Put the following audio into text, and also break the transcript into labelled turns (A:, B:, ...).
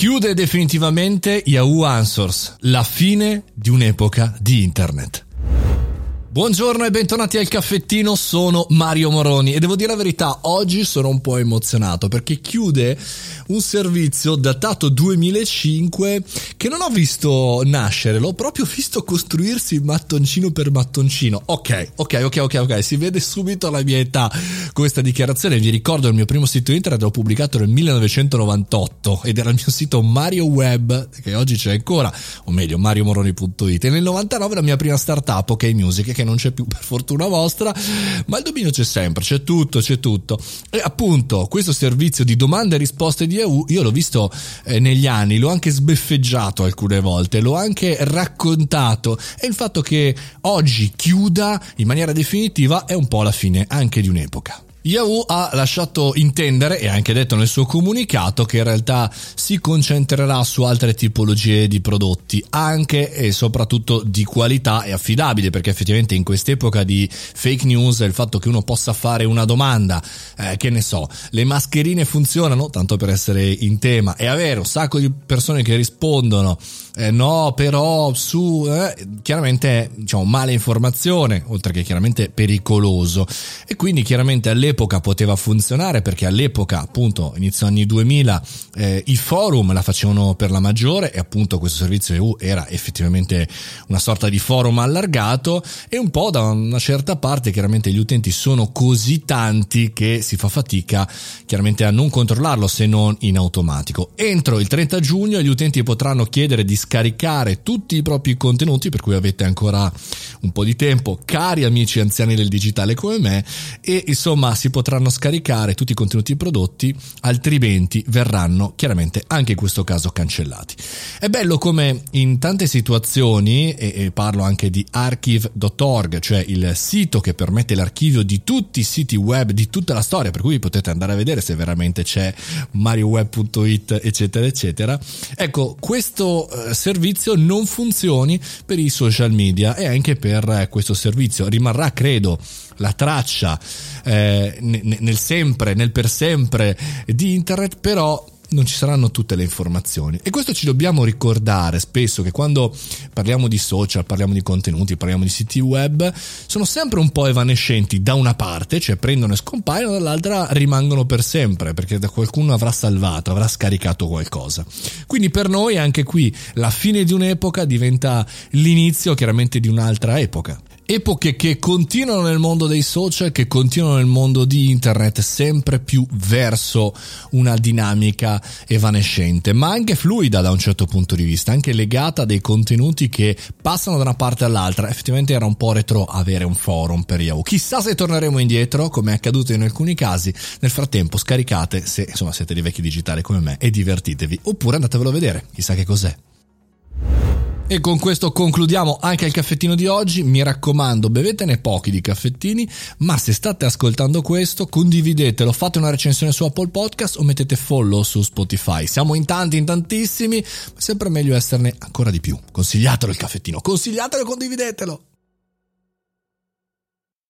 A: Chiude definitivamente Yahoo Answers, la fine di un'epoca di internet. Buongiorno e bentornati al caffettino, sono Mario Moroni e devo dire la verità, oggi sono un po' emozionato perché chiude un servizio datato 2005 che non ho visto nascere, l'ho proprio visto costruirsi mattoncino per mattoncino. Ok, ok, ok, ok, ok, si vede subito la mia età questa dichiarazione. Vi ricordo il mio primo sito internet l'ho pubblicato nel 1998 ed era il mio sito Mario Web che oggi c'è ancora, o meglio mariomoroni.it e nel 99 la mia prima startup OK Music che non c'è più per fortuna vostra, ma il dominio c'è sempre, c'è tutto, c'è tutto. E appunto questo servizio di domande e risposte di EU io l'ho visto eh, negli anni, l'ho anche sbeffeggiato alcune volte, l'ho anche raccontato e il fatto che oggi chiuda in maniera definitiva è un po' la fine anche di un'epoca. Yahoo ha lasciato intendere e anche detto nel suo comunicato che in realtà si concentrerà su altre tipologie di prodotti, anche e soprattutto di qualità e affidabile, perché effettivamente in quest'epoca di fake news il fatto che uno possa fare una domanda, eh, che ne so, le mascherine funzionano, tanto per essere in tema, e avere un sacco di persone che rispondono eh, no, però su eh, chiaramente diciamo male informazione, oltre che chiaramente pericoloso. E quindi chiaramente all'epoca poteva funzionare perché all'epoca, appunto, inizio anni 2000, eh, i forum la facevano per la maggiore e appunto questo servizio EU era effettivamente una sorta di forum allargato e un po' da una certa parte chiaramente gli utenti sono così tanti che si fa fatica chiaramente a non controllarlo se non in automatico. Entro il 30 giugno gli utenti potranno chiedere di scaricare tutti i propri contenuti, per cui avete ancora un po' di tempo, cari amici anziani del digitale come me, e insomma si potranno scaricare tutti i contenuti prodotti, altrimenti verranno chiaramente anche in questo caso cancellati. È bello come in tante situazioni, e, e parlo anche di archive.org, cioè il sito che permette l'archivio di tutti i siti web di tutta la storia, per cui potete andare a vedere se veramente c'è marioweb.it, eccetera, eccetera. Ecco, questo eh, servizio non funzioni per i social media e anche per eh, questo servizio. Rimarrà, credo, la traccia eh, nel sempre, nel per sempre di internet, però non ci saranno tutte le informazioni. E questo ci dobbiamo ricordare spesso che quando parliamo di social, parliamo di contenuti, parliamo di siti web, sono sempre un po' evanescenti da una parte, cioè prendono e scompaiono, dall'altra rimangono per sempre, perché da qualcuno avrà salvato, avrà scaricato qualcosa. Quindi per noi anche qui la fine di un'epoca diventa l'inizio chiaramente di un'altra epoca epoche che continuano nel mondo dei social, che continuano nel mondo di internet sempre più verso una dinamica evanescente, ma anche fluida da un certo punto di vista, anche legata a dei contenuti che passano da una parte all'altra. Effettivamente era un po' retro avere un forum per Yahoo. Chissà se torneremo indietro, come è accaduto in alcuni casi. Nel frattempo scaricate se insomma siete dei vecchi digitali come me e divertitevi, oppure andatevelo a vedere, chissà che cos'è. E con questo concludiamo anche il caffettino di oggi. Mi raccomando, bevetene pochi di caffettini, ma se state ascoltando questo, condividetelo, fate una recensione su Apple Podcast o mettete follow su Spotify. Siamo in tanti, in tantissimi, ma sempre meglio esserne ancora di più. Consigliatelo il caffettino, consigliatelo e condividetelo.